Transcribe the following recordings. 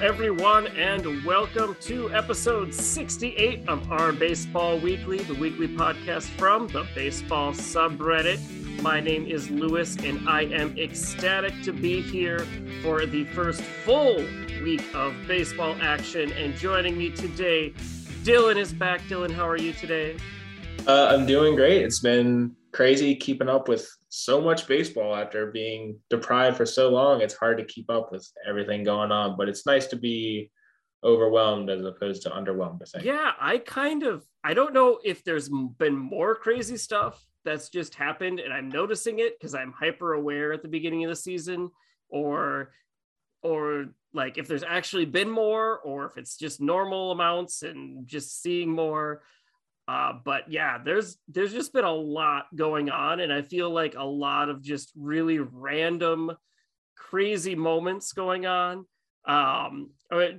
Everyone, and welcome to episode 68 of our Baseball Weekly, the weekly podcast from the baseball subreddit. My name is Lewis, and I am ecstatic to be here for the first full week of baseball action. And joining me today, Dylan is back. Dylan, how are you today? Uh, I'm doing great. It's been crazy keeping up with so much baseball after being deprived for so long. It's hard to keep up with everything going on, but it's nice to be overwhelmed as opposed to underwhelmed. I think. Yeah, I kind of I don't know if there's been more crazy stuff that's just happened and I'm noticing it because I'm hyper aware at the beginning of the season, or or like if there's actually been more, or if it's just normal amounts and just seeing more. Uh, but yeah, there's there's just been a lot going on, and I feel like a lot of just really random, crazy moments going on. Um,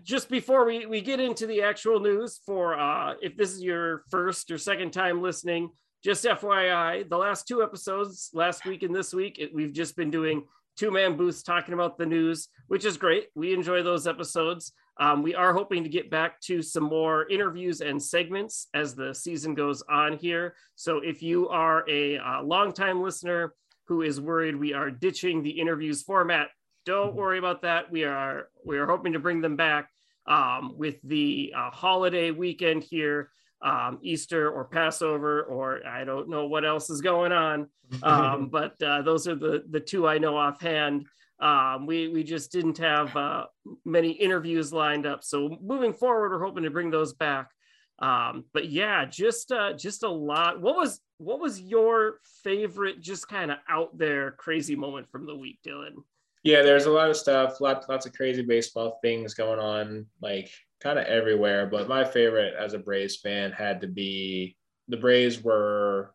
just before we we get into the actual news, for uh, if this is your first or second time listening, just FYI, the last two episodes, last week and this week, it, we've just been doing two man booths talking about the news, which is great. We enjoy those episodes. Um, we are hoping to get back to some more interviews and segments as the season goes on here. So if you are a, a longtime listener who is worried we are ditching the interviews format, don't worry about that. We are we are hoping to bring them back um, with the uh, holiday weekend here, um, Easter or Passover, or I don't know what else is going on. Um, but uh, those are the the two I know offhand. Um, we we just didn't have uh, many interviews lined up, so moving forward, we're hoping to bring those back. Um, but yeah, just uh, just a lot. What was what was your favorite, just kind of out there crazy moment from the week, Dylan? Yeah, there's a lot of stuff, lots lots of crazy baseball things going on, like kind of everywhere. But my favorite as a Braves fan had to be the Braves were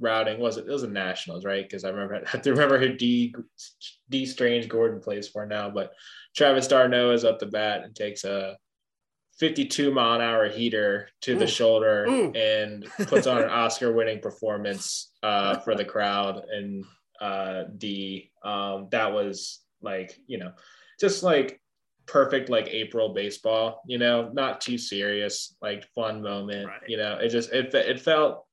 routing was it? It was the Nationals, right? Because I remember I have to remember who Dee Dee Strange-Gordon plays for now, but Travis d'Arnaud is up the bat and takes a 52 mile an hour heater to the shoulder and puts on an Oscar winning performance uh, for the crowd and uh, D. Um, that was like you know just like perfect like April baseball, you know, not too serious, like fun moment. Right. You know, it just it it felt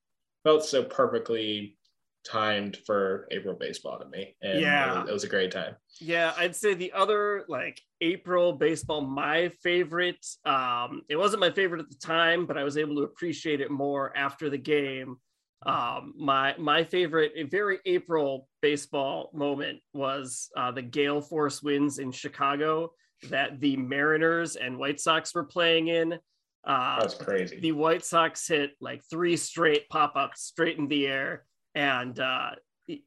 felt so perfectly timed for April baseball to me. And yeah, it was, it was, a great time. Yeah, I'd say the other like April baseball, my favorite. Um, it wasn't my favorite at the time, but I was able to appreciate it more after the game. Um, my my favorite, a very April baseball moment was uh, the Gale Force wins in Chicago that the Mariners and White Sox were playing in. Uh, That's crazy. The White Sox hit like three straight pop ups straight in the air, and uh,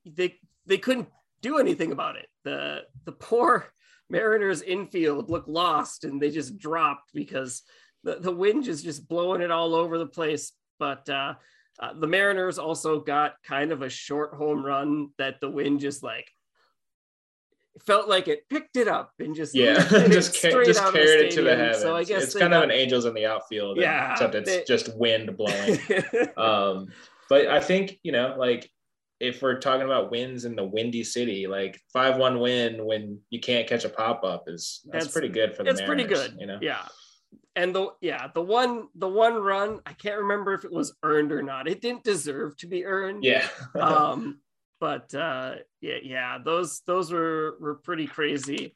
they they couldn't do anything about it. The the poor Mariners infield looked lost, and they just dropped because the, the wind is just blowing it all over the place. But uh, uh, the Mariners also got kind of a short home run that the wind just like felt like it picked it up and just yeah, just, ca- just carried it to the heavens. So I guess it's kind got, of an angels in the outfield. Yeah, except it's they, just wind blowing. um, but I think you know, like if we're talking about wins in the windy city, like five one win when you can't catch a pop up is that's, that's pretty good for the. It's Mariners, pretty good, you know. Yeah, and the yeah the one the one run I can't remember if it was earned or not. It didn't deserve to be earned. Yeah. um, but uh, yeah, yeah, those those were were pretty crazy.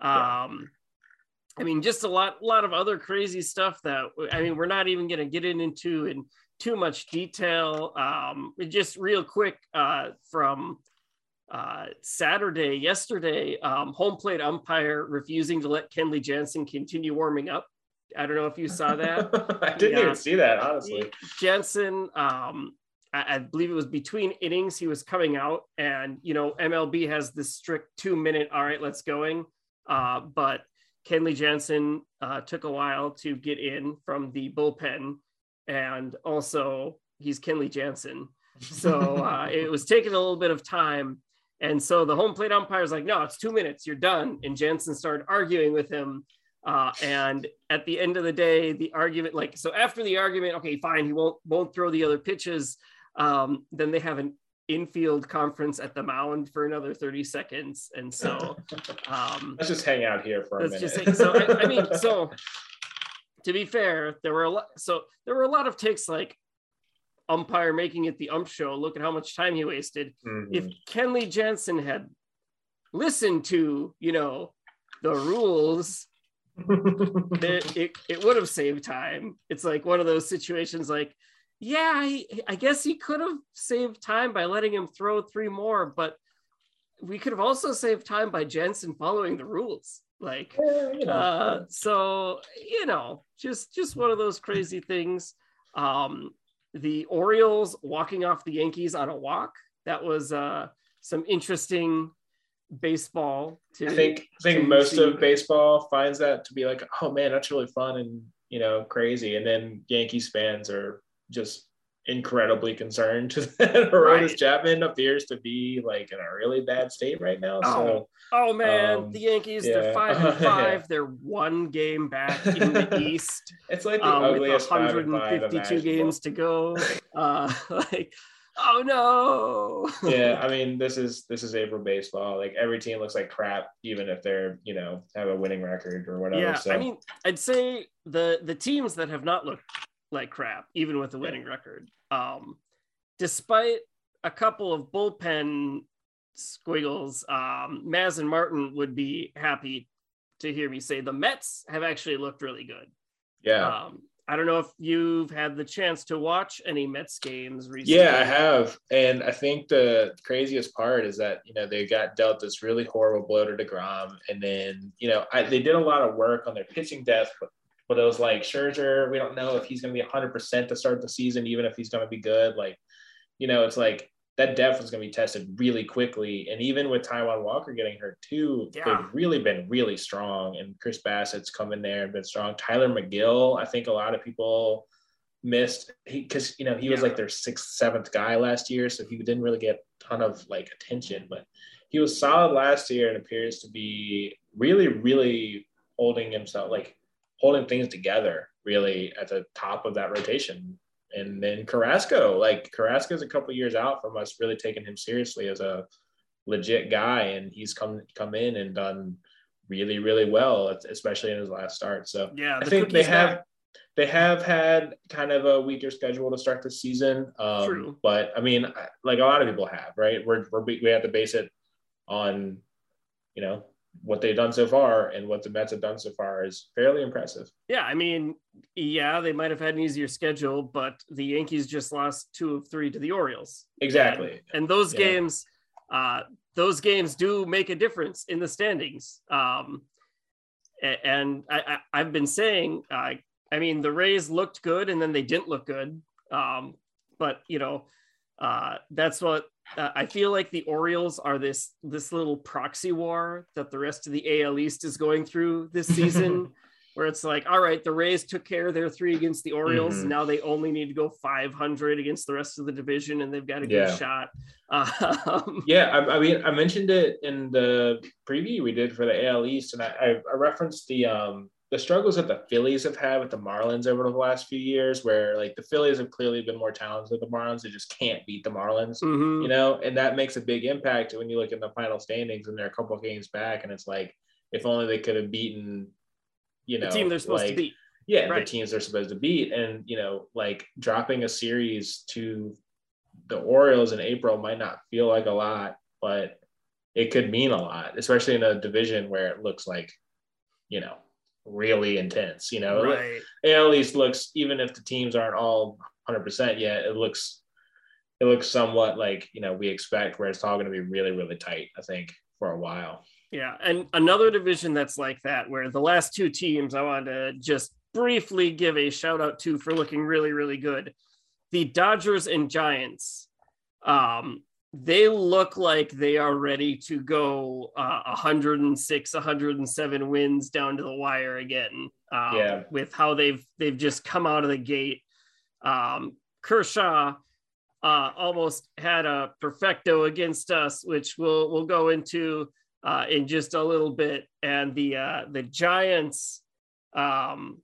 Um, I mean, just a lot lot of other crazy stuff that I mean, we're not even going to get into in too much detail. Um, just real quick uh, from uh, Saturday, yesterday, um, home plate umpire refusing to let Kenley Jansen continue warming up. I don't know if you saw that. I didn't yeah. even see that, honestly. Jansen um, I, I believe it was between innings he was coming out, and you know MLB has this strict two minute. All right, let's going. Uh, but Kenley Jansen uh, took a while to get in from the bullpen, and also he's Kenley Jansen, so uh, it was taking a little bit of time. And so the home plate umpire is like, "No, it's two minutes. You're done." And Jansen started arguing with him. Uh, and at the end of the day, the argument, like, so after the argument, okay, fine, he won't won't throw the other pitches. Um, then they have an infield conference at the mound for another 30 seconds. And so um, let's just hang out here for a minute. just so I, I mean, so to be fair, there were a lot. So there were a lot of takes like umpire making it the ump show. Look at how much time he wasted. Mhm. If Kenley Jansen had listened to, you know, the rules, it, it, it would have saved time. It's like one of those situations like, yeah, I, I guess he could have saved time by letting him throw three more, but we could have also saved time by Jansen following the rules. Like, Yeah, you know. uh, so you know, just just one of those crazy things. Um, the Orioles walking off the Yankees on a walk. That was uh, some interesting baseball. To I think I think most see. of baseball finds that to be like, oh man, that's really fun and you know crazy, and then Yankees fans are just incredibly concerned that Aroldis Right. Chapman appears to be like in a really bad state right now. So Oh man, Um, the Yankees, yeah. they're five and Yeah. five. They're one game back in the East it's like the um, with ugliest five and five 152 games to go. Uh, like, oh no. yeah, I mean, this is this is April baseball. Like every team looks like crap, even if they're you know have a winning record or whatever. yeah. so I mean, I'd say the the teams that have not looked like crap, even with a winning record, um, despite a couple of bullpen squiggles, um, Maz and Martin would be happy to hear me say the Mets have actually looked really good. yeah, Um, I don't know if you've had the chance to watch any Mets games recently. Yeah, I have, and I think the craziest part is that you know they got dealt this really horrible blow to Degrom, and then you know I, they did a lot of work on their pitching depth, but, but it was like Scherzer, we don't know if he's going to be 100 percent to start the season, even if he's going to be good. Like, you know, it's like that depth was going to be tested really quickly, and even with Taijuan Walker getting hurt too, Yeah. they've really been really strong, and Chris Bassitt's come in there and been strong. Tylor Megill, I think a lot of people missed because you know he was like their sixth seventh guy last year so he didn't really get a ton of like attention but he was solid last year and appears to be really really holding himself like holding things together really at the top of that rotation and then Carrasco like Carrasco's a couple years out from us really taking him seriously as a legit guy and he's come come in and done really really well especially in his last start so Yeah, I the think they have back. they have had kind of a weaker schedule to start the season. Um, True. But I mean, like a lot of people have, right? We're, we're we have to base it on, you know, what they've done so far, and what the Mets have done so far is fairly impressive. Yeah, I mean, yeah, they might have had an easier schedule, but the Yankees just lost two of three to the Orioles. Exactly. And those Yeah. games, uh, those games do make a difference in the standings. Um, and I, I, I've been saying, uh, I mean, the Rays looked good and then they didn't look good. Um, but you know, uh, that's what uh, I feel like. The Orioles are this this little proxy war that the rest of the AL East is going through this season. Where it's like, all right, the Rays took care of their three against the Orioles. Mhm. Now they only need to go 500 against the rest of the division, and they've got a good shot. Um, Yeah, I, I mean, I mentioned it in the preview we did for the AL East, and I, I, I referenced the um the struggles that the Phillies have had with the Marlins over the last few years, where like the Phillies have clearly been more talented than the Marlins, they just can't beat the Marlins. mhm. you know, and that makes a big impact when you look at the final standings and they're a couple of games back, and it's like if only they could have beaten, you know, the team they're supposed to beat. Yeah, Right. the teams they're supposed to beat, and you know, like dropping a series to the Orioles in April might not feel like a lot, but it could mean a lot, especially in a division where it looks like, you know, really intense. You know, Right. it at least looks even if the teams aren't all 100% yet it looks it looks somewhat like you know we expect where it's all going to be really really tight i think for a while Yeah, and another division that's like that, where the last two teams I wanted to just briefly give a shout out to for looking really, really good. The Dodgers and Giants, um, they look like they are ready to go uh, 106, 107 wins down to the wire again. Um, Yeah. with how they've they've just come out of the gate. Um, Kershaw uh, almost had a perfecto against us, which we'll we'll go into uh, in just a little bit. And the uh, the Giants um,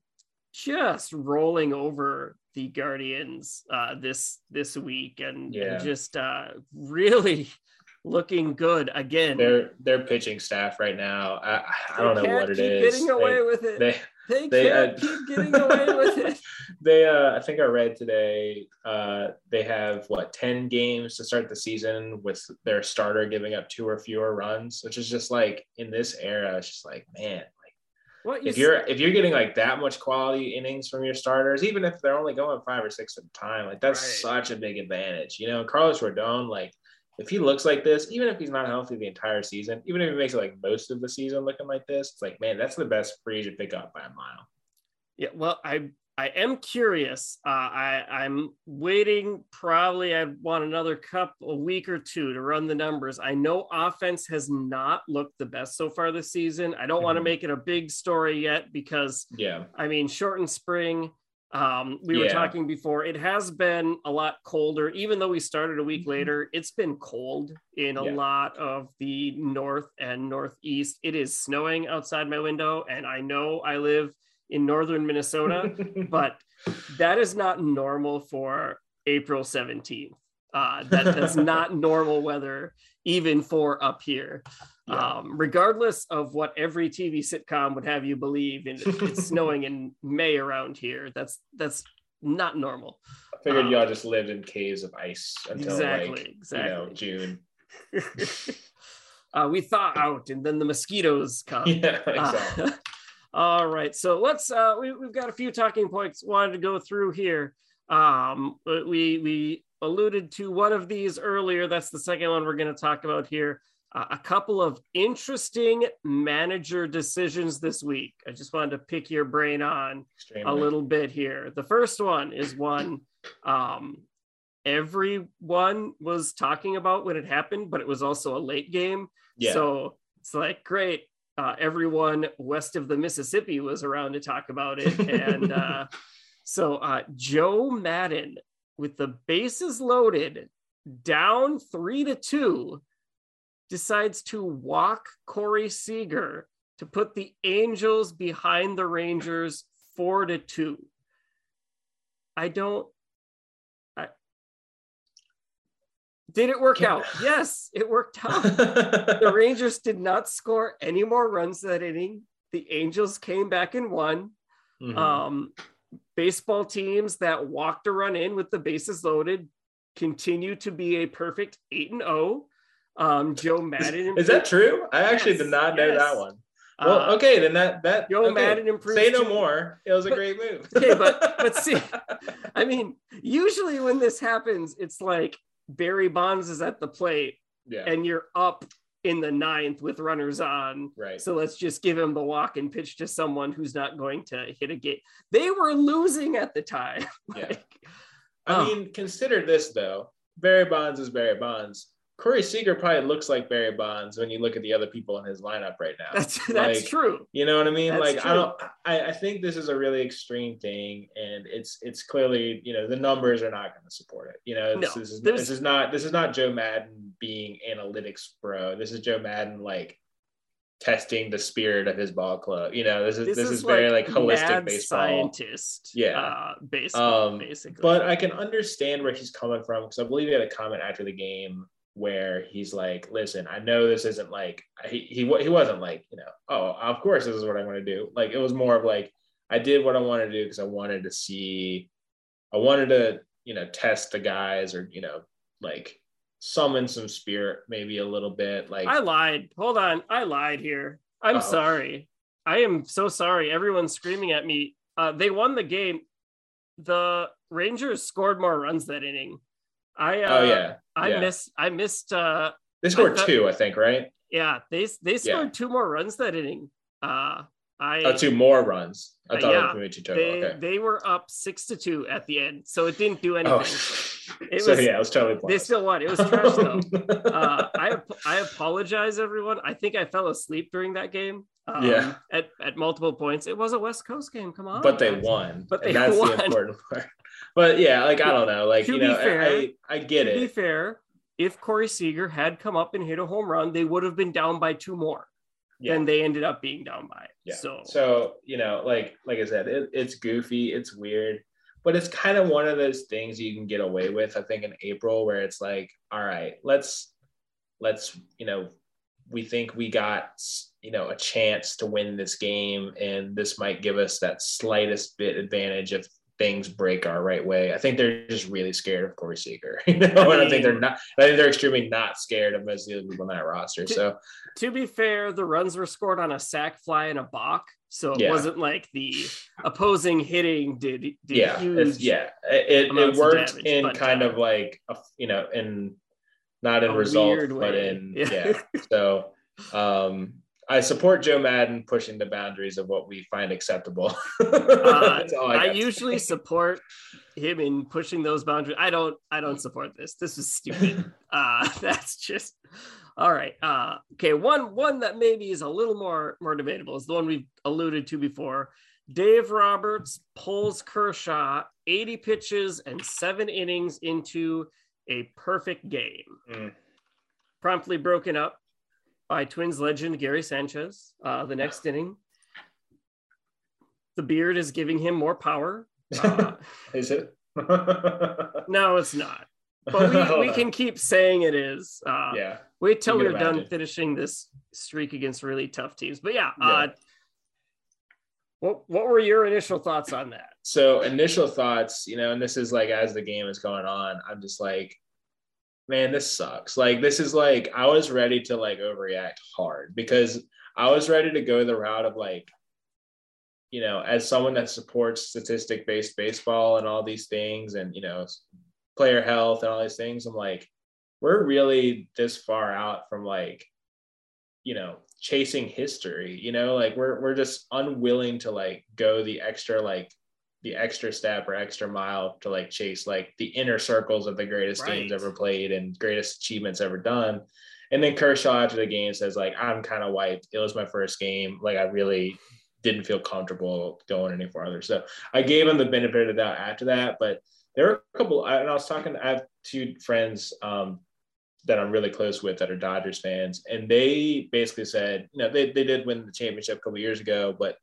just rolling over the Guardians uh, this this week, and, Yeah. and just uh, really looking good again. Their their pitching staff right now, I, I don't They know what it keep. Getting away with it. They They, they, can't uh, keep getting away with it. they uh I think I read today uh they have what 10 games to start the season with their starter giving up two or fewer runs, which is just like in this era, it's just like, man, What you if you're if you're getting like that much quality innings from your starters, even if they're only going five or six at a time, like that's Right. such a big advantage. You know, Carlos Rodon, like if he looks like this, even if he's not healthy the entire season, even if he makes it like most of the season looking like this, it's like, man, that's the best free agent pickup by a mile. Yeah, well, I I am curious. Uh, I I'm waiting. Probably I want another cup, a week or two to run the numbers. I know offense has not looked the best so far this season. I don't want to make it a big story yet because Yeah. I mean, shortened spring. Um, we were talking before. It has been a lot colder, even though we started a week Mhm. later. It's been cold in a Yeah. lot of the north and northeast. It is snowing outside my window, and I know I live in northern Minnesota, but that is not normal for April 17th. Uh, that, that's not normal weather, even for up here. Yeah. Um, regardless of what every TV sitcom would have you believe, and it's snowing in May around here. That's that's not normal. I figured Um, y'all just lived in caves of ice until Exactly, like exactly. you know June. uh, we thaw out, and then the mosquitoes come. Yeah, Uh, exactly. All right, so let's. Uh, we, we've got a few talking points wanted to go through here. Um, we we alluded to one of these earlier. That's the second one we're going to talk about here. Uh, a couple of interesting manager decisions this week. I just wanted to pick your brain on Extremely. a little bit here. The first one is one um, everyone was talking about when it happened, but it was also a late game. Yeah. So it's like, great. Uh, everyone west of the Mississippi was around to talk about it. And uh, so uh, Joe Maddon, with the bases loaded, down three to two, decides to walk Corey Seager to put the Angels behind the Rangers four to two. I don't. I, did it work out? Yes, it worked out. the Rangers did not score any more runs that inning. The Angels came back and won. Mhm. Um, baseball teams that walked a run in with the bases loaded continue to be a perfect eight and zero. Um, Joe Maddon Is that true? I actually Yes, did not know yes. that one. Well, Uh, okay, then that that Joe okay. Maddon improved Say no to- more. It was a But- great move. Okay, but- but see- I mean, usually when this happens, it's like Barry Bonds is at the plate yeah, and you're up in the ninth with runners on. right. So let's just give him the walk and pitch to someone who's not going to hit a gate. They were losing at the time. Yeah. I mean, consider this though. Barry Bonds is Barry Bonds. Corey Seager probably looks like Barry Bonds when you look at the other people in his lineup right now. that's that's Like, true. You know what I mean? That's like true. I don't I, I think this is a really extreme thing and it's it's clearly, you know, the numbers are not going to support it. You know, this No, is this is not this is not Joe Maddon being analytics bro. This is Joe Maddon like testing the spirit of his ball club. You know, this is this, is, very like, holistic mad baseball. scientist. Yeah. uh, baseball Um, basically. But I can understand where he's coming from because I believe he had a comment after the game where he's like, "Listen, I know this isn't like he he he wasn't like you know, oh, of course this is what I'm going to do." Like it was more of like I did what I wanted to do because I wanted to see, I wanted to you know test the guys or you know like summon some spirit maybe a little bit like I lied. Hold on, I lied here. I'm Uh-oh. sorry. I am so sorry. Everyone's screaming at me. Uh, they won the game. The Rangers scored more runs that inning. I uh, oh yeah I yeah. missed I missed uh they scored thought- two I think right yeah they they scored Yeah. two more runs that inning. Uh I oh two more runs I thought yeah. it was total they okay they were up six to two at the end, so it didn't do anything. Oh, It so was- yeah, it was totally. They still won. It was trash though. uh, I I apologize, everyone. I think I fell asleep during that game. Um, Yeah. At at multiple points, it was a West Coast game. Come on. but they guys. won. But and they that's won. the important part. But yeah, like I don't know, like To you know, fair- I I get to be fair, if Corey Seager had come up and hit a home run, they would have been down by two more Yeah. than they ended up being down by. Yeah. So, So you know, like like I said, it, it's goofy, it's weird, but it's kind of one of those things you can get away with. I think in April, where it's like, all right, let's let's you know, we think we got you know a chance to win this game, and this might give us that slightest bit advantage if things break our right way. I think they're just really scared of Corey Seager. You know, I mean, and I think they're not. I think they're extremely not scared of most of the other people on that roster. To, so, to be fair, the runs were scored on a sac fly and a balk, so it yeah. wasn't like the opposing hitting did. did yeah, yeah, it, it worked damage, in kind uh, of like a, you know in not in result, but in yeah. yeah. So, um, I support Joe Maddon pushing the boundaries of what we find acceptable. uh, I, I usually support him in pushing those boundaries. I don't. I don't support this. This is stupid. uh, that's just all right. Uh, okay, one one that maybe is a little more more debatable is the one we've alluded to before. Dave Roberts pulls Kershaw 80 pitches and seven innings into a perfect game. Mm. Promptly broken up by Twins legend Gary Sanchez. Uh, the next inning, the beard is giving him more power. Uh, is it? no, it's not. But we, we can keep saying it is. Uh, yeah. Wait till we're done finishing this streak against really tough teams. But yeah, yeah. Uh, what what were your initial thoughts on that? So initial thoughts, you know, and this is like as the game is going on, I'm just like, man, this sucks. Like, this is like, I was ready to like overreact hard because I was ready to go the route of like, you know, as someone that supports statistic based baseball and all these things and, you know, player health and all these things, I'm like, we're really this far out from like, you know, chasing history, you know, like we're, we're just unwilling to like go the extra like the extra step or extra mile to like chase like the inner circles of the greatest right. games ever played and greatest achievements ever done. And then Kershaw after the game says like I'm kind of wiped. It was my first game. Like I really didn't feel comfortable going any farther. So I gave him the benefit of the doubt after that. But there were a couple, and I was talking. I have two friends um, that I'm really close with that are Dodgers fans, and they basically said, you know, they they did win the championship a couple years ago, but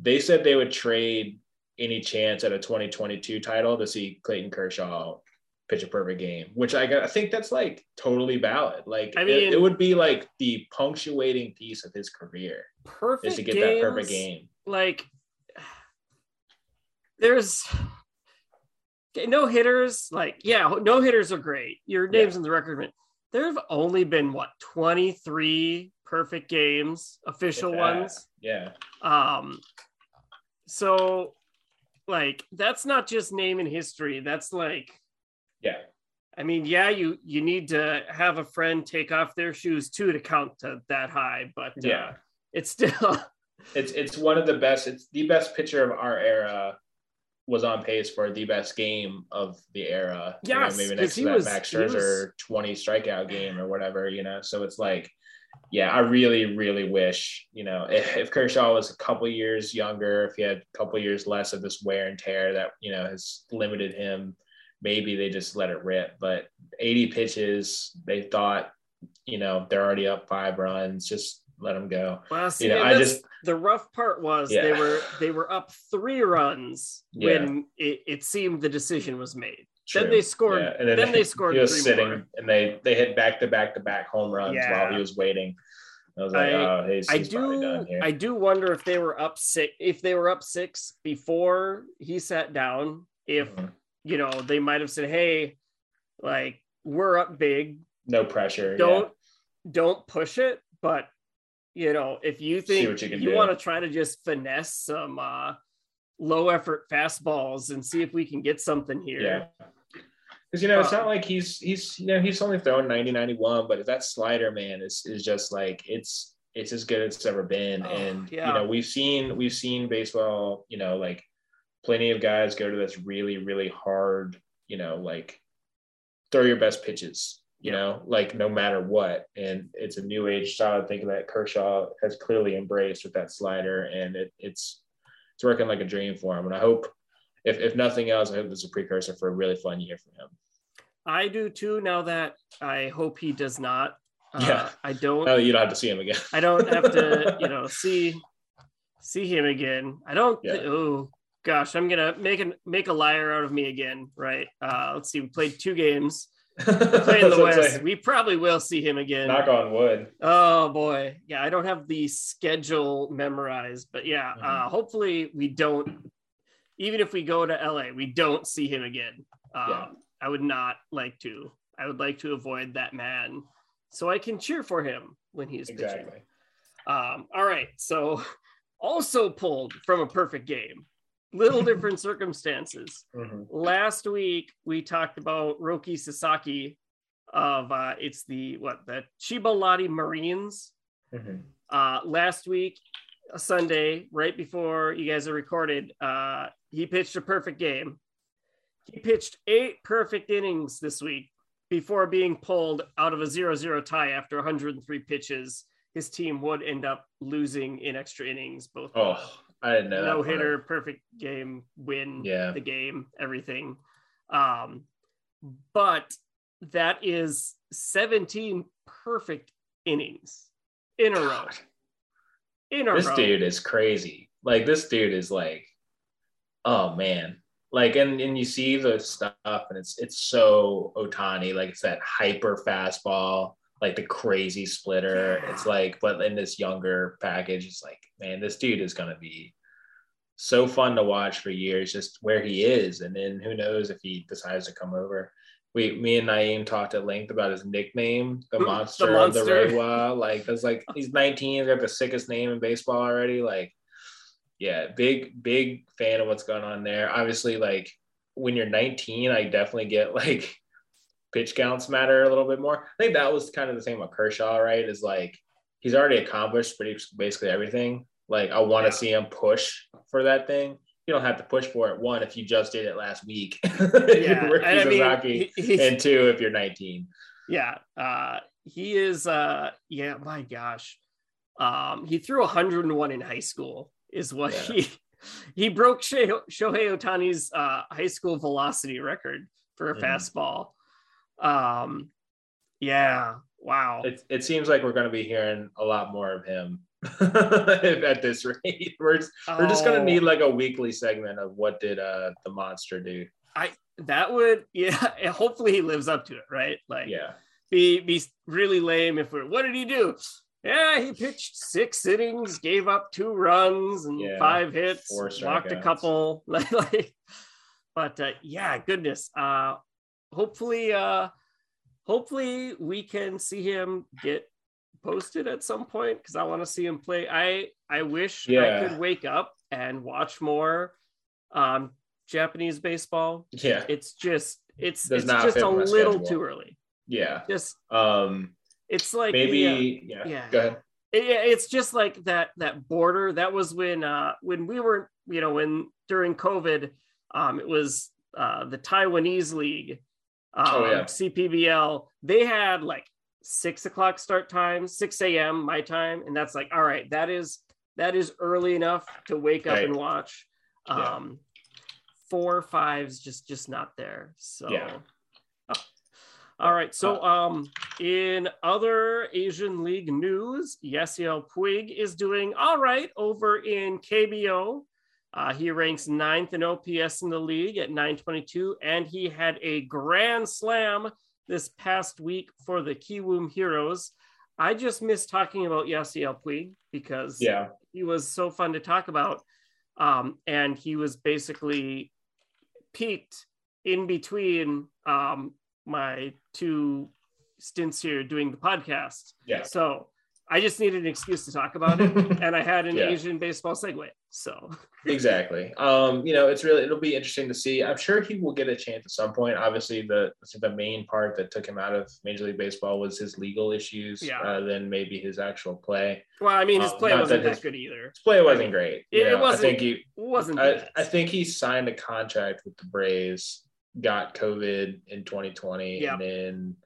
they said they would trade any chance at a 2022 title to see Clayton Kershaw pitch a perfect game, which I got, I think that's like totally valid. Like I mean, it, it, would be like the punctuating piece of his career. Perfect is to get games, that perfect game. Like there's no hitters. Like yeah, no hitters are great. Your name's yeah. in the record. There have only been what 23 perfect games, official ones. Yeah. Um. So like that's not just name in history. That's like yeah. I mean yeah you you need to have a friend take off their shoes too to count to that high but uh, yeah. it's still it's it's one of the best it's the best pitcher of our era was on pace for the best game of the era. Yeah you know, maybe next to that was, max scherzer was... 20 strikeout game or whatever you know? So it's like yeah, I really, really wish, you know, if, if Kershaw was a couple years younger, if he had a couple years less of this wear and tear that, you know, has limited him, maybe they just let it rip. But 80 pitches, they thought, you know, they're already up five runs, just let them go. Well, see, you know, I just the rough part was yeah. they were they were up three runs yeah. when it, it seemed the decision was made. True. Then they scored. Yeah. And then, then they, they scored. He was sitting, more. and they they hit back to back to back home runs yeah. while he was waiting. I was like, I, oh, he's, I do. I do wonder if they were up six. If they were up six before he sat down, if mm-hmm. you know they might have said, "Hey, like we're up big. No pressure. Don't yeah. don't push it." But you know, if you think you, you want to try to just finesse some uh, low effort fastballs and see if we can get something here. Yeah because you know it's not like he's he's you know he's only thrown 90 91 but that slider man is is just like it's it's as good as it's ever been. Oh, and yeah. you know we've seen we've seen baseball you know like plenty of guys go to this really really hard you know like throw your best pitches you yeah. know like no matter what. And it's a new age style. I think that kershaw has clearly embraced with that slider and it, it's it's working like a dream for him. And i hope if, if nothing else, I hope this is a precursor for a really fun year for him. I do too. Now that I hope he does not. Uh, yeah, I don't. Now you don't have to see him again. I don't have to, you know, see see him again. I don't. Yeah. oh gosh, I'm gonna make a make a liar out of me again, right? Uh, let's see. We played two games. Play in the West. We probably will see him again. Knock on wood. Oh boy, yeah. I don't have the schedule memorized, but yeah. Mhm. Uh, hopefully, we don't. Even if we go to LA, we don't see him again. Um, Yeah. I would not like to. I would like to avoid that man, so I can cheer for him when he's pitching. Exactly. Um, all right. So also pulled from a perfect game. Little different circumstances. Mhm. Last week we talked about Roki Sasaki of uh it's the what the Chiba Lotte Marines. Mhm. Uh last week, a Sunday, right before you guys are recorded, uh he pitched a perfect game. He pitched eight perfect innings this week before being pulled out of a 0-0 tie after 103 pitches. His team would end up losing in extra innings, both Oh, I didn't know. no hitter, perfect game, win Yeah. the game, everything. Um, but that is 17 perfect innings in a row. In a this row. dude is crazy. Like this dude is like, oh man. Like and and you see the stuff and it's it's so Ohtani. Like it's that hyper fastball, like the crazy splitter. Yeah. It's like, but in this younger package, it's like, man, this dude is gonna be so fun to watch for years, just where he is. And then who knows if he decides to come over. We, me and Naeem talked at length about his nickname, the The monster, of the Monster. Reiwa. Like, that's like he's 19, he's got the sickest name in baseball already. Like, yeah, big, big fan of what's going on there. Obviously, like when you're 19, I definitely get like pitch counts matter a little bit more. I think that was kind of the same with Kershaw, right? Is like he's already accomplished pretty basically everything. Like I want to see him push for that thing. You don't have to push for it. One, if you just did it last week, Yeah, and I mean, he- and two, if you're 19. yeah, uh, he is. Uh, yeah, my gosh, um, he threw 101 in high school. Is what Yeah. he he broke Shohei, Ohtani's uh, high school velocity record for a Mhm. fastball. Um, yeah, wow. It, it seems like we're going to be hearing a lot more of him at this rate. We're just, we're just going Oh. to need like a weekly segment of what did uh, the monster do. I that would yeah hopefully he lives up to it right like Yeah. be be really lame if we're what did he do yeah he pitched six innings gave up two runs and Yeah, five hits walked a couple like, but uh, yeah goodness uh hopefully uh hopefully we can see him get posted at some point because i want to see him play i i wish i could wake up and watch more um japanese baseball Yeah. it's just it's Does it's just a little schedule. too early Yeah. just Um, it's like maybe, the, yeah. yeah. Go ahead. it- it's just like that that border that was when uh when we were you know when during covid um it was uh the taiwanese league um, Oh, yeah. cpbl they had like six o'clock start time 6 a.m my time and that's like all right that is that is early enough to wake up Right. and watch Yeah. um four fives just just not there so Yeah. All right so um in other asian league news yasiel puig is doing all right over in kbo uh, he ranks ninth in ops in the league at 922 and he had a grand slam this past week for the kiwoom heroes i just miss talking about yasiel puig because Yeah. he was so fun to talk about. Um, and he was basically peaked in between um, my two stints here doing the podcast. Yeah. So I just needed an excuse to talk about it. and I had an Yeah. Asian baseball segue. So exactly. Um, you know, it's really it'll be interesting to see. I'm sure he will get a chance at some point. Obviously, the the main part that took him out of Major League Baseball was his legal issues, Yeah. uh, than maybe his actual play. well, I mean his Um, play not wasn't that that, his- good either. His play wasn't great. It- it wasn't- I think he. Wasn't I, I think he signed a contract with the Braves, got COVID in 2020, Yeah. and then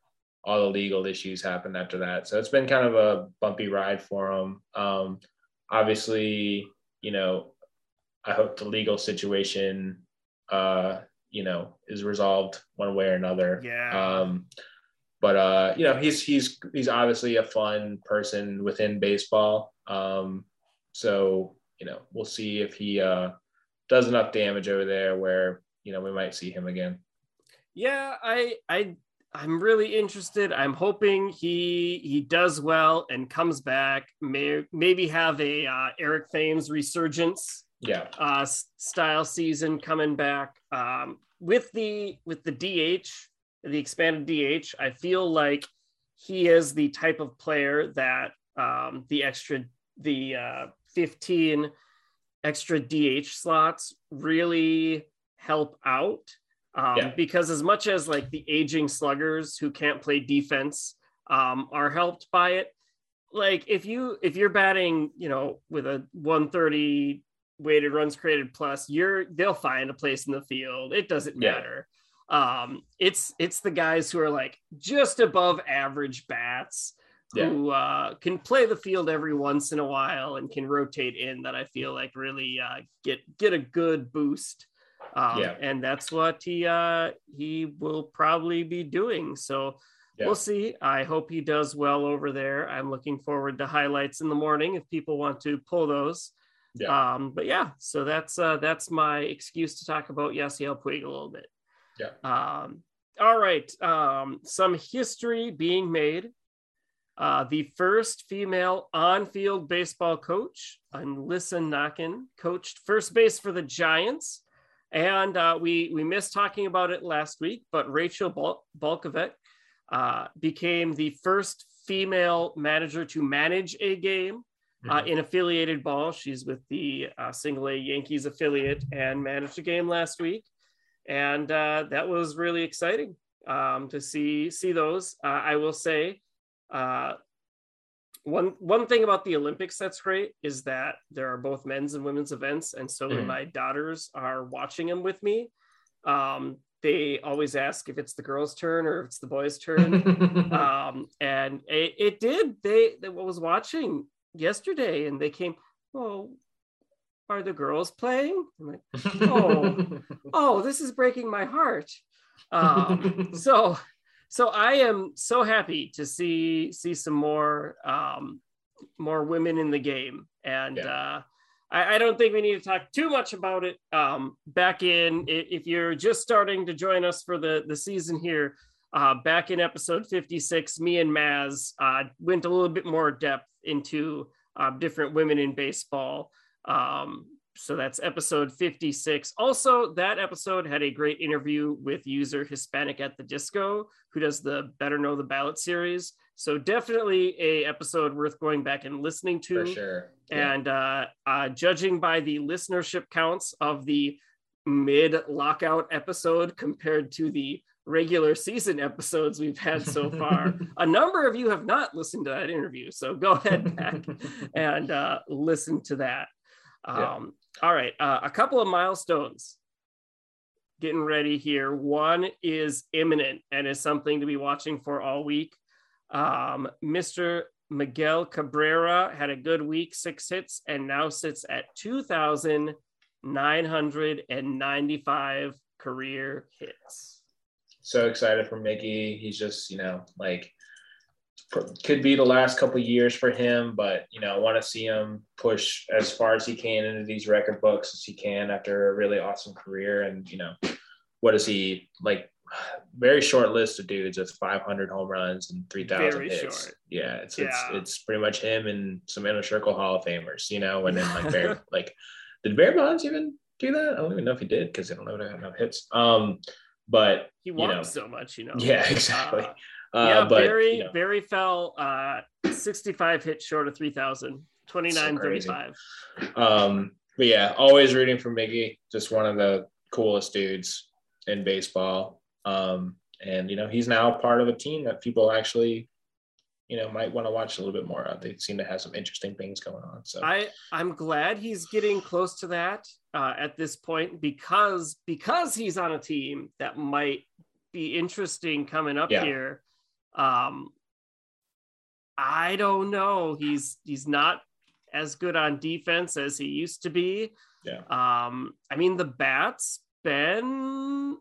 all the legal issues happened after that. So it's been kind of a bumpy ride for him. Um, obviously, you know, I hope the legal situation, uh, you know, is resolved one way or another. Yeah. Um, but uh, you know, he's he's he's obviously a fun person within baseball. Um, so you know, we'll see if he uh, does enough damage over there where you know we might see him again. Yeah, I I I'm really interested. I'm hoping he he does well and comes back. May, maybe have a uh, Eric Thames resurgence. Yeah. Uh, style season coming back. Um, with the with the DH, the expanded DH, I feel like he is the type of player that um, the extra the uh, 15 extra DH slots really help out um, yeah. because as much as like the aging sluggers who can't play defense um, are helped by it like if you if you're batting you know with a 130 weighted runs created plus you're they'll find a place in the field it doesn't matter yeah. um it's it's the guys who are like just above average bats yeah. who uh, can play the field every once in a while and can rotate in that I feel like really uh, get get a good boost um, yeah. And that's what he uh, he will probably be doing. So yeah. we'll see. I hope he does well over there. I'm looking forward to highlights in the morning if people want to pull those. Yeah. Um, but yeah, so that's uh, that's my excuse to talk about Yasiel Puig a little bit. Yeah. Um, all right. Um, some history being made. Uh, the first female on-field baseball coach, Alyssa Nakken, coached first base for the Giants and uh, we we missed talking about it last week, but Rachel Bal- Balkovec uh, became the first female manager to manage a game uh, mm-hmm. in affiliated ball. She's with the uh, single A Yankees affiliate and managed a game last week, and uh, that was really exciting um, to see see those. Uh, I will say one one thing about the Olympics that's great is that there are both men's and women's events, and so mm. when my daughters are watching them with me, um, they always ask if it's the girls' turn or if it's the boys' turn. um, and it, it, did. They, they was watching yesterday, and they came. Oh, are the girls playing? I'm like, oh, oh, this is breaking my heart. Um, so so I am so happy to see see some more um, more women in the game, and yeah. uh, I, I, don't think we need to talk too much about it. Um, back in, if you're just starting to join us for the the season here, uh, back in episode 56, me and Maz uh, went a little bit more depth into uh, different women in baseball. Um, so that's episode 56. Also, that episode had a great interview with user Hispanic at the Disco, who does the Better Know the Ballot series. So definitely a episode worth going back and listening to. For sure. Yeah. And uh, uh, judging by the listenership counts of the mid lockout episode compared to the regular season episodes we've had so far. a number of you have not listened to that interview, so go ahead back and uh, listen to that. Um, yeah. All right, uh, a couple of milestones getting ready here. One is imminent and is something to be watching for all week. Um, Mr. Miguel Cabrera had a good week, six hits, and now sits at 2,995 career hits. So excited for Miggy. He's just, you know, like could be the last couple years for him, but you know, I want to see him push as far as he can into these record books as he can after a really awesome career. And you know, what is he like? Very short list of dudes with 500 home runs and 3,000 hits. Short. Yeah, it's yeah. it's it's pretty much him and some inner circle Hall of Famers, you know. And then like Barry, like did Barry Bonds even do that? I don't even know if he did because I don't know if I have enough hits. Um, but he walked you know, so much, you know. Yeah, exactly. Uh, yeah, but, Barry you know. Barry fell uh, 65 hits short of 3,000, 29 so 35. Um, but yeah, always rooting for Miggy. Just one of the coolest dudes in baseball. Um, and you know, he's now part of a team that people actually, you know, might want to watch a little bit more of. They seem to have some interesting things going on. So I I'm glad he's getting close to that uh, at this point because because he's on a team that might be interesting coming up yeah. here um, I don't know. He's he's not as good on defense as he used to be. Yeah. Um, I mean the bats been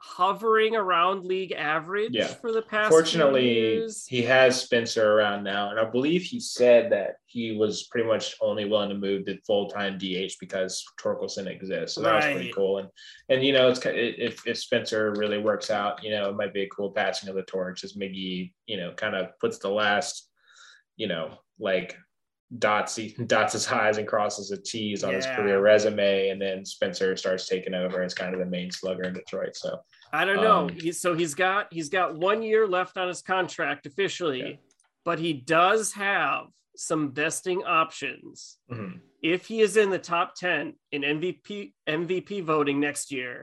hovering around league average Yeah. for the past. Fortunately, he has Spencer around now, and I believe he said that he was pretty much only willing to move to full time DH because Torkelson exists. So that was pretty cool. And and you know, it's if if Spencer really works out, you know, it might be a cool passing of the torch as Miggy, you know, kind of puts the last, you know, like dots he dots his I's and crosses his T's on his career resume, and then Spencer starts taking over as kind of the main slugger in Detroit. So I don't know. Um, he's so he's got he's got one year left on his contract officially, Yeah. but he does have some vesting options. mhm. If he is in the top 10 in MVP MVP voting next year,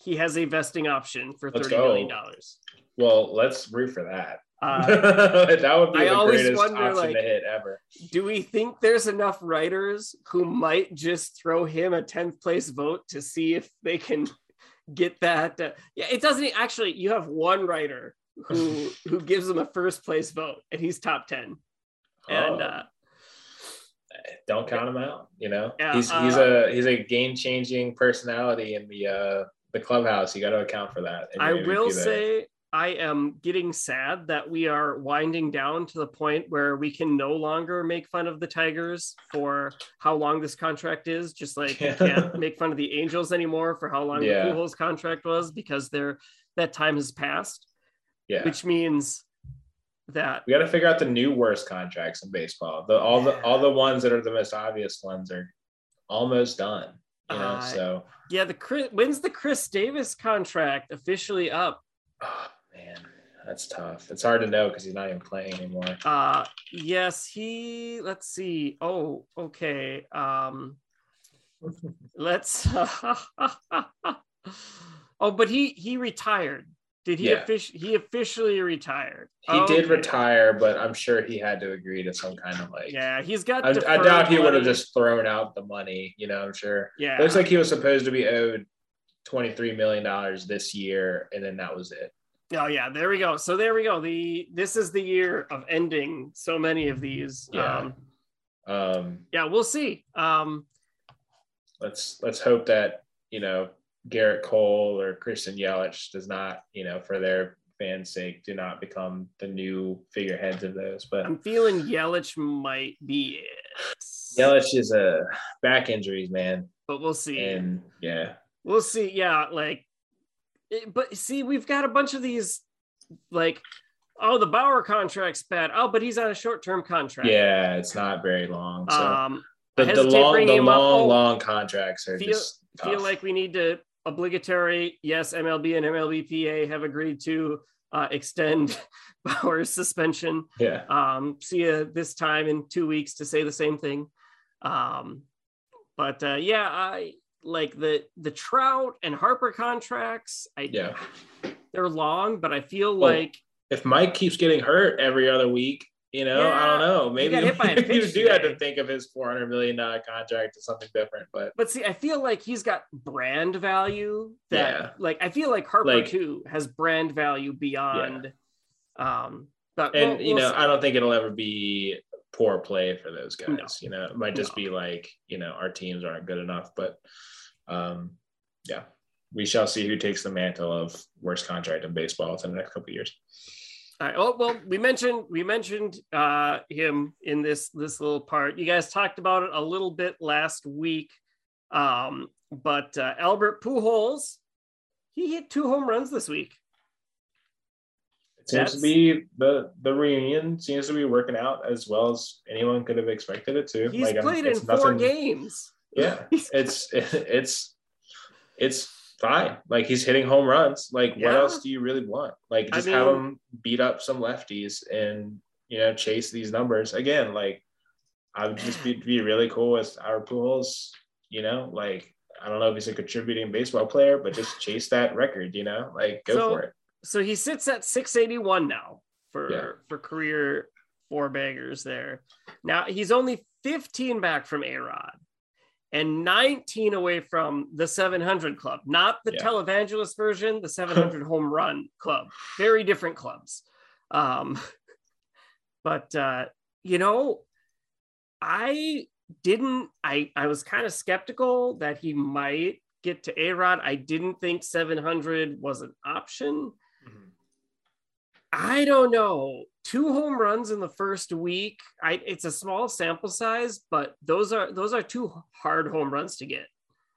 he has a vesting option for thirty million dollars. well, let's root for that. Uh, that would be I the always greatest wonder, option like- to hit ever. do we think there's enough writers who might just throw him a 10th place vote to see if they can get that? uh, yeah, it doesn't actually. You have one writer who who gives him a first place vote, and he's top 10. And Oh, uh, don't count him out. You know, Yeah, he's he's uh, a he's a game changing personality in the uh the clubhouse. You got to account for that. I will say I am getting sad that we are winding down to the point where we can no longer make fun of the Tigers for how long this contract is, just like we can't make fun of the Angels anymore for how long Yeah. the Pujols contract was because their that time has passed, yeah. which means that we got to figure out the new worst contracts in baseball. The all the all the ones that are the most obvious ones are almost done. You know, Uh, so yeah, the Chris, when's the Chris Davis contract officially up? oh, man, that's tough. It's hard to know because he's not even playing anymore. Uh yes, he let's see. Oh, okay. Um let's Oh, but he he retired. Did he Yeah. offici- he officially retired? He did Okay. retire, but I'm sure he had to agree to some kind of like. Yeah, he's got I, I doubt he would have just thrown out the money. You know, I'm sure. yeah. It looks like he was supposed to be owed twenty three million dollars this year, and then that was it. Oh yeah, there we go. So there we go. The this is the year of ending so many of these. Yeah. Um Um, yeah, we'll see. Um let's let's hope that you know Gerrit Cole or Christian Yelich does not, you know, for their fans' sake, do not become the new figureheads of those. But I'm feeling Yelich might be it. Yelich is a back injuries, man, But we'll see. and yeah, we'll see yeah like it- but see we've got a bunch of these like oh the bauer contract's bad. Oh but he's on a short-term contract. Yeah, it's not very long. So. Um the, the long, the him up. long, Oh, long contracts are feel- just feel like we need to obligatory yes mlb and mlbpa have agreed to uh, extend bauer's suspension. Yeah, um see you this time in two weeks to say the same thing. Um but uh yeah i like the the trout and harper contracts i yeah. they're long but i feel Well, like If Mike keeps getting hurt every other week. You know, I don't know. Maybe you do have to think of his four hundred million dollar contract as something different. But but see i feel like he's got brand value that Yeah. like i feel like harper Like- too has brand value beyond um but and we'll- you we'll know, see. I don't think it'll ever be poor play for those guys. No. You know, it might just No. be like, you know, our teams aren't good enough. But um, yeah, we shall see who takes the mantle of worst contract in baseball within the next couple of years. All right. Oh well, we mentioned we mentioned uh, him in this this little part. You guys talked about it a little bit last week, um, but uh, Albert Pujols, he hit two home runs this week. It seems That's- to be the the reunion seems to be working out as well as anyone could have expected it to. He's Like, I'm- played in it's four nothing- games. Yeah, it's it's it's fine. Like he's hitting home runs. Like what else do you really want? Like I just have him beat up some lefties and you know chase these numbers again. Like I would just be, be really cool with our pools. You know, like I don't know if he's a contributing baseball player, but just chase that record. You know, like go So- for it. So he sits at 681 now for Yeah. for career four baggers there. Now he's only 15 back from A Rod and 19 away from the 700 club, not the Yeah. televangelist version, the 700 home run club. Very different clubs. Um, but uh, you know, I didn't. I I was kind of skeptical that he might get to A Rod. I didn't think 700 was an option. Mhm. I don't know. Two home runs in the first week. I it's a small sample size, but those are those are two hard home runs to get.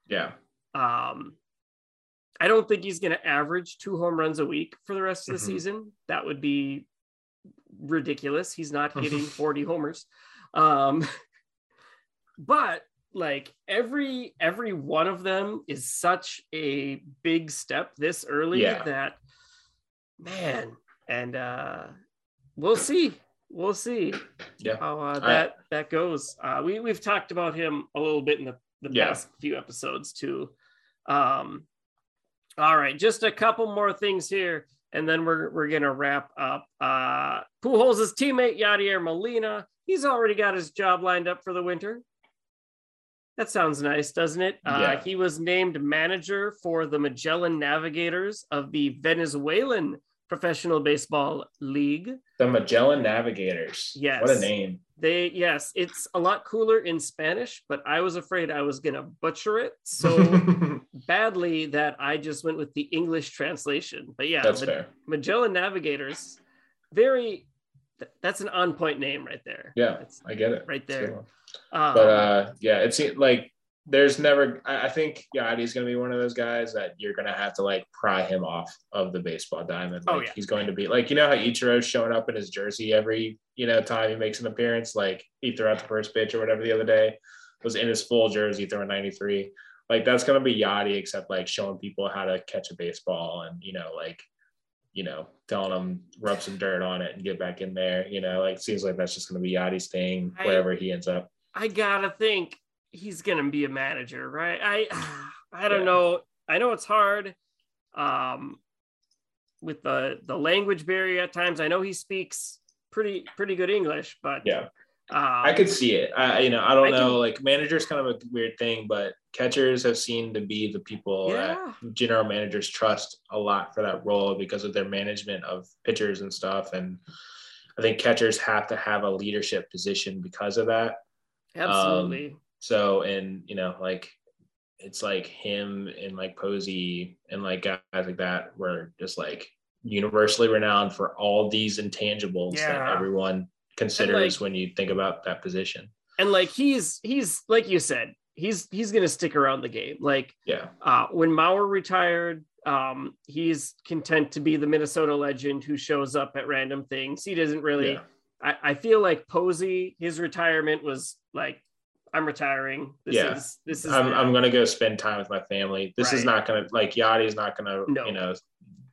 Yeah. Um, I don't think he's going to average two home runs a week for the rest of the Mhm. season. That would be ridiculous. He's not hitting 40 homers. Um, but like every every one of them is such a big step this early Yeah. that man, and uh we'll see. We'll see Yeah. how uh, that that goes. Uh, we we've talked about him a little bit in the, the Yeah. past few episodes too. Um, all right, just a couple more things here, and then we're we're gonna wrap up. Uh, Pujols' teammate Yadier Molina, he's already got his job lined up for the winter. That sounds nice, doesn't it? Uh, Yeah. he was named manager for the Magellan Navigators of the Venezuelan Professional Baseball League. The Magellan Navigators. Yes. What a name. They yes, it's a lot cooler in Spanish, but I was afraid I was gonna butcher it so badly that I just went with the English translation. But yeah, That's Ma- fair. Magellan Navigators, very that's an on point name right there. Yeah, It's I get it. right It's a good there. Um, But uh, yeah, it seems like there's never. I, I think Yadi's going to be one of those guys that you're going to have to like pry him off of the baseball diamond. Oh, Like yeah. he's going to be like you know how Ichiro's showing up in his jersey every you know time he makes an appearance. Like he threw out the first pitch or whatever the other day was in his full jersey throwing 93. Like that's going to be Yadi, except like showing people how to catch a baseball and you know like you know telling them rub some dirt on it and get back in there. You know like seems like that's just going to be Yadi's thing I- wherever he ends up. I gotta think he's gonna be a manager, right? I I don't Yeah. know. I know it's hard. Um with the the language barrier at times. I know he speaks pretty pretty good English, but Yeah. um, I could see it. I, you know, I don't I know. can- like managers, kind of a weird thing, but catchers have seemed to be the people Yeah. that general managers trust a lot for that role because of their management of pitchers and stuff. And I think catchers have to have a leadership position because of that. absolutely. So, and you know, like it's like him and like Posey and like guys like that were just like universally renowned for all these intangibles that everyone considers like- when you think about that position. and like he's he's like you said, he's he's gonna stick around the game. Like Yeah. uh when Mauer retired, um, he's content to be the Minnesota legend who shows up at random things. He doesn't really Yeah. I, I feel like Posey, his retirement was like, I'm retiring. This Yeah. is this is I'm, it. I'm gonna go spend time with my family. This is not gonna like Yadi's not gonna No. you know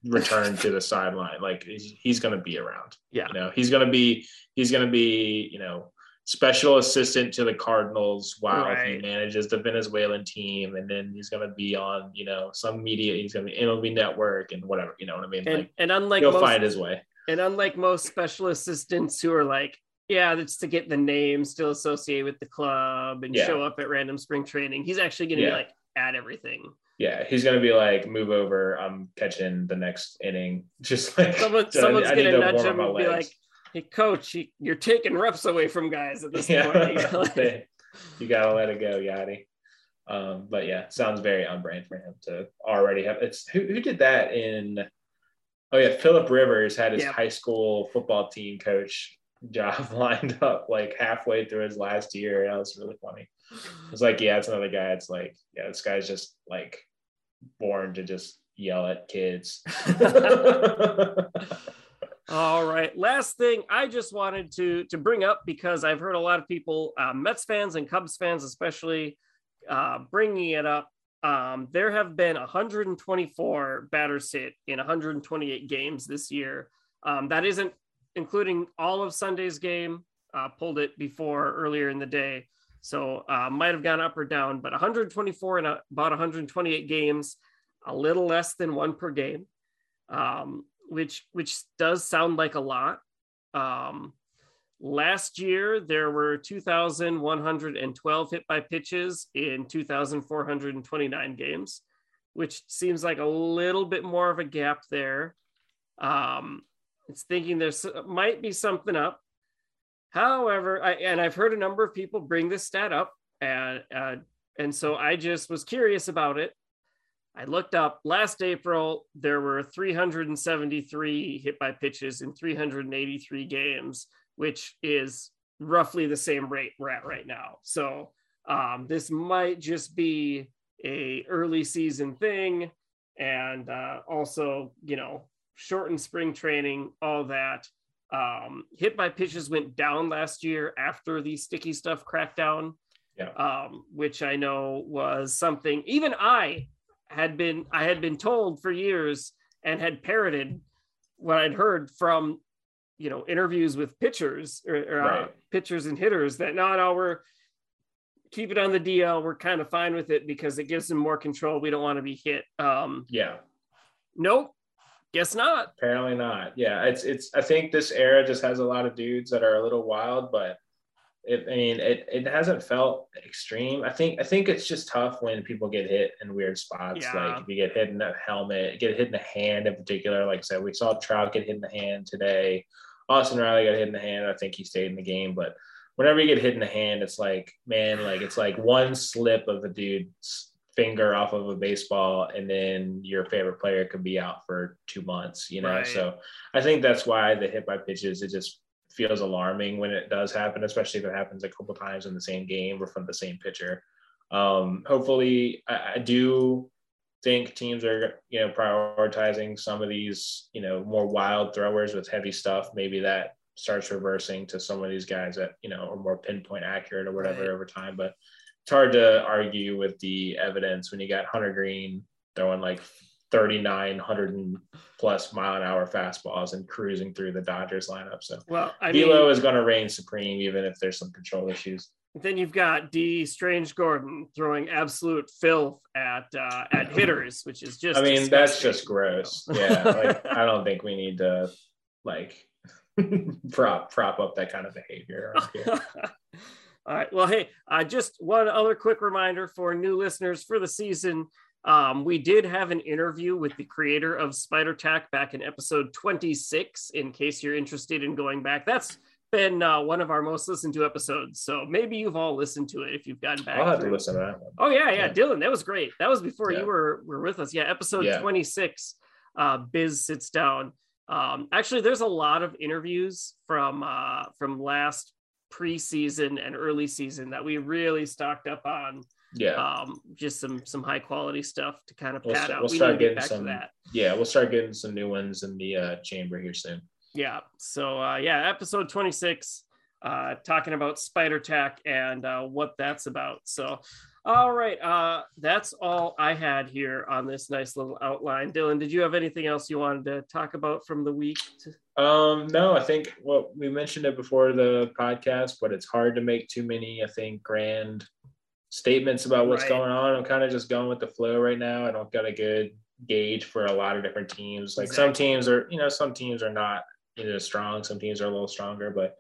return to the sideline. Like he's, he's gonna be around. Yeah. You know he's gonna be he's gonna be you know special assistant to the Cardinals while he manages the Venezuelan team, and then he's gonna be on you know some media. He's gonna be MLB Network and whatever. You know what I mean? and like and unlike he'll most find his way. and unlike most special assistants who are like, yeah, that's to get the name still associated with the club and Yeah. show up at random spring training. He's actually gonna Yeah. be like at everything. Yeah, he's gonna be like, move over. I'm catching the next inning. Just like Someone, I- someone's gonna to nudge him and be like, "Hey, coach, you, you're taking reps away from guys at this yeah, point." You gotta let it go, Yadi. Um, but yeah, sounds very on brand for him to already have. It's who, who did that in? Oh yeah, Philip Rivers had his Yeah. high school football team coach job lined up like halfway through his last year. That was really funny. It's like, yeah, it's another guy. It's like, yeah, this guy's just like born to just yell at kids. All right. Last thing I just wanted to to bring up because I've heard a lot of people, uh, Mets fans and Cubs fans especially, uh, bringing it up. Um, there have been 124 batters hit in 128 games this year. Um, that isn't including all of Sunday's game. Uh, pulled it before earlier in the day, so uh, might have gone up or down. But 124 in a, about 128 games, a little less than one per game. Um, which which does sound like a lot. Um, last year there were 2,112 hit by pitches in 2,429 games, which seems like a little bit more of a gap there. Um, it's thinking there's might be something up. However, I, and I've heard a number of people bring this stat up, and uh, and so I just was curious about it. I looked up last April, there were 373 hit by pitches in 383 games, which is roughly the same rate we're at right now. So um, this might just be a early season thing, and uh, also you know shortened spring training, all that. Um, hit by pitches went down last year after the sticky stuff crackdown, Yeah. um, which I know was something even I had been I had been told for years and had parroted what I'd heard from you know interviews with pitchers or, or, uh, pitchers and hitters that no no we're keep it on the DL we're kind of fine with it because it gives them more control we don't want to be hit um Yeah. nope guess not Apparently not. Yeah, it's it's. I think this era just has a lot of dudes that are a little wild, but it. I mean, it it hasn't felt extreme. I think I think it's just tough when people get hit in weird spots. Yeah. Like if you get hit in the helmet, get hit in the hand in particular. Like I said, we saw Trout get hit in the hand today. Austin Riley got hit in the hand. I think he stayed in the game, but whenever you get hit in the hand, it's like man, like it's like one slip of a dude's finger off of a baseball and then your favorite player could be out for two months you know Right. so i think that's why the hit by pitches it just feels alarming when it does happen especially if it happens a couple times in the same game or from the same pitcher um hopefully i, I do think teams are you know prioritizing some of these you know more wild throwers with heavy stuff maybe that starts reversing to some of these guys that you know are more pinpoint accurate or whatever Right. over time but it's hard to argue with the evidence when you got Hunter Greene throwing like 39, 100 plus mile an hour fastballs and cruising through the Dodgers lineup. So well I mean is going to reign supreme, even if there's some control issues. then you've got Dee Strange-Gordon throwing absolute filth at uh, at hitters which is just I mean, that's just gross. Yeah. Like, I don't think we need to like prop, prop up that kind of behavior. All right. Well, hey, uh, just one other quick reminder for new listeners for the season. Um, we did have an interview with the creator of Spider Tack back in episode 26, in case you're interested in going back. That's been uh, one of our most listened to episodes. So maybe you've all listened to it if you've gotten back. I'll have to listen to that one. Oh yeah, yeah, Yeah. Dylan, that was great. That was before Yeah. you were were with us. Yeah, episode Yeah. 26. Uh, Biz sits down. Um, actually, there's a lot of interviews from uh, from last preseason and early season that we really stocked up on. Yeah. Um, just some some high quality stuff to kind of We'll pad out. we'll we start need to get getting back some- to that. Yeah. We'll start getting some new ones in the uh, chamber here soon. Yeah. So uh, yeah, episode 26, uh, talking about spider tack and uh, what that's about. So, all right, uh, that's all I had here on this nice little outline. Dylan, did you have anything else you wanted to talk about from the week? Um, no, I think well, we mentioned it before the podcast, but it's hard to make too many, I think, grand statements about what's Right. going on. I'm kind of just going with the flow right now. I don't got a good gauge for a lot of different teams. Like some teams are, you know, some teams are not you know strong, some teams are a little stronger, but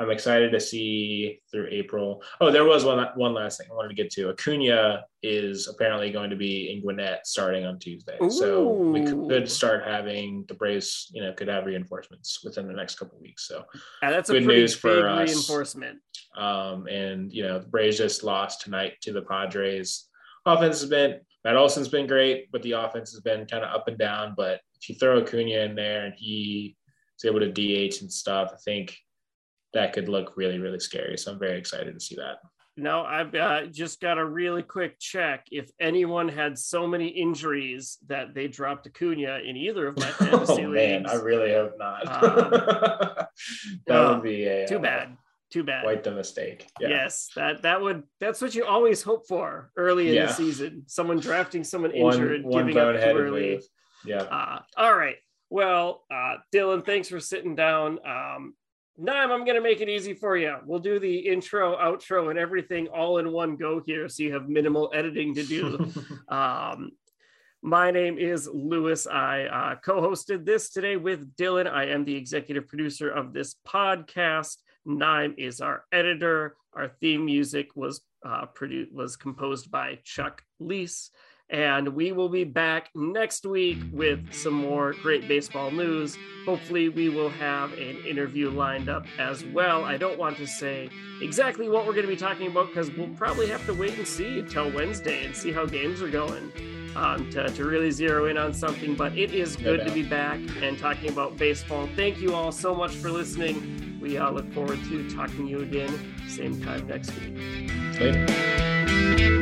I'm excited to see through April. Oh, there was one one last thing I wanted to get to. Acuna is apparently going to be in Gwinnett starting on Tuesday, so we could start having the Braves. You know, could have reinforcements within the next couple of weeks. So, that's a Good news for big us. reinforcement. um, and you know, the Braves just lost tonight to the Padres. Offense has been Matt Olson's been great, but the offense has been kind of up and down. But if you throw Acuna in there and he is able to DH and stuff, I think that could look really, really scary. So I'm very excited to see that. No, I've uh, just got a really quick check. If anyone had so many injuries that they dropped Acuna in either of my fantasy oh man, I really hope not. Um, that oh, would be a too uh, bad. Too bad. Quite the mistake. Yeah. Yes, that that would that's what you always hope for early in Yeah. the season. Someone drafting someone injured, one giving up too early. move. Yeah. Uh, all right. Well, uh, Dylan, thanks for sitting down. Um, Naim, I'm going to make it easy for you. We'll do the intro, outro, and everything all in one go here, so you have minimal editing to do. Um, my name is Lewis. I uh, co hosted this today with Dylan. I am the executive producer of this podcast. Nime is our editor. Our theme music was uh, produced was composed by Chuck Leese. And we will be back next week with some more great baseball news. Hopefully, we will have an interview lined up as well. I don't want to say exactly what we're going to be talking about because we'll probably have to wait and see until Wednesday and see how games are going. um, to, to really zero in on something. But it is good to be back and talking about baseball. Thank you all so much for listening. We uh, look forward to talking to you again same time next week. Later.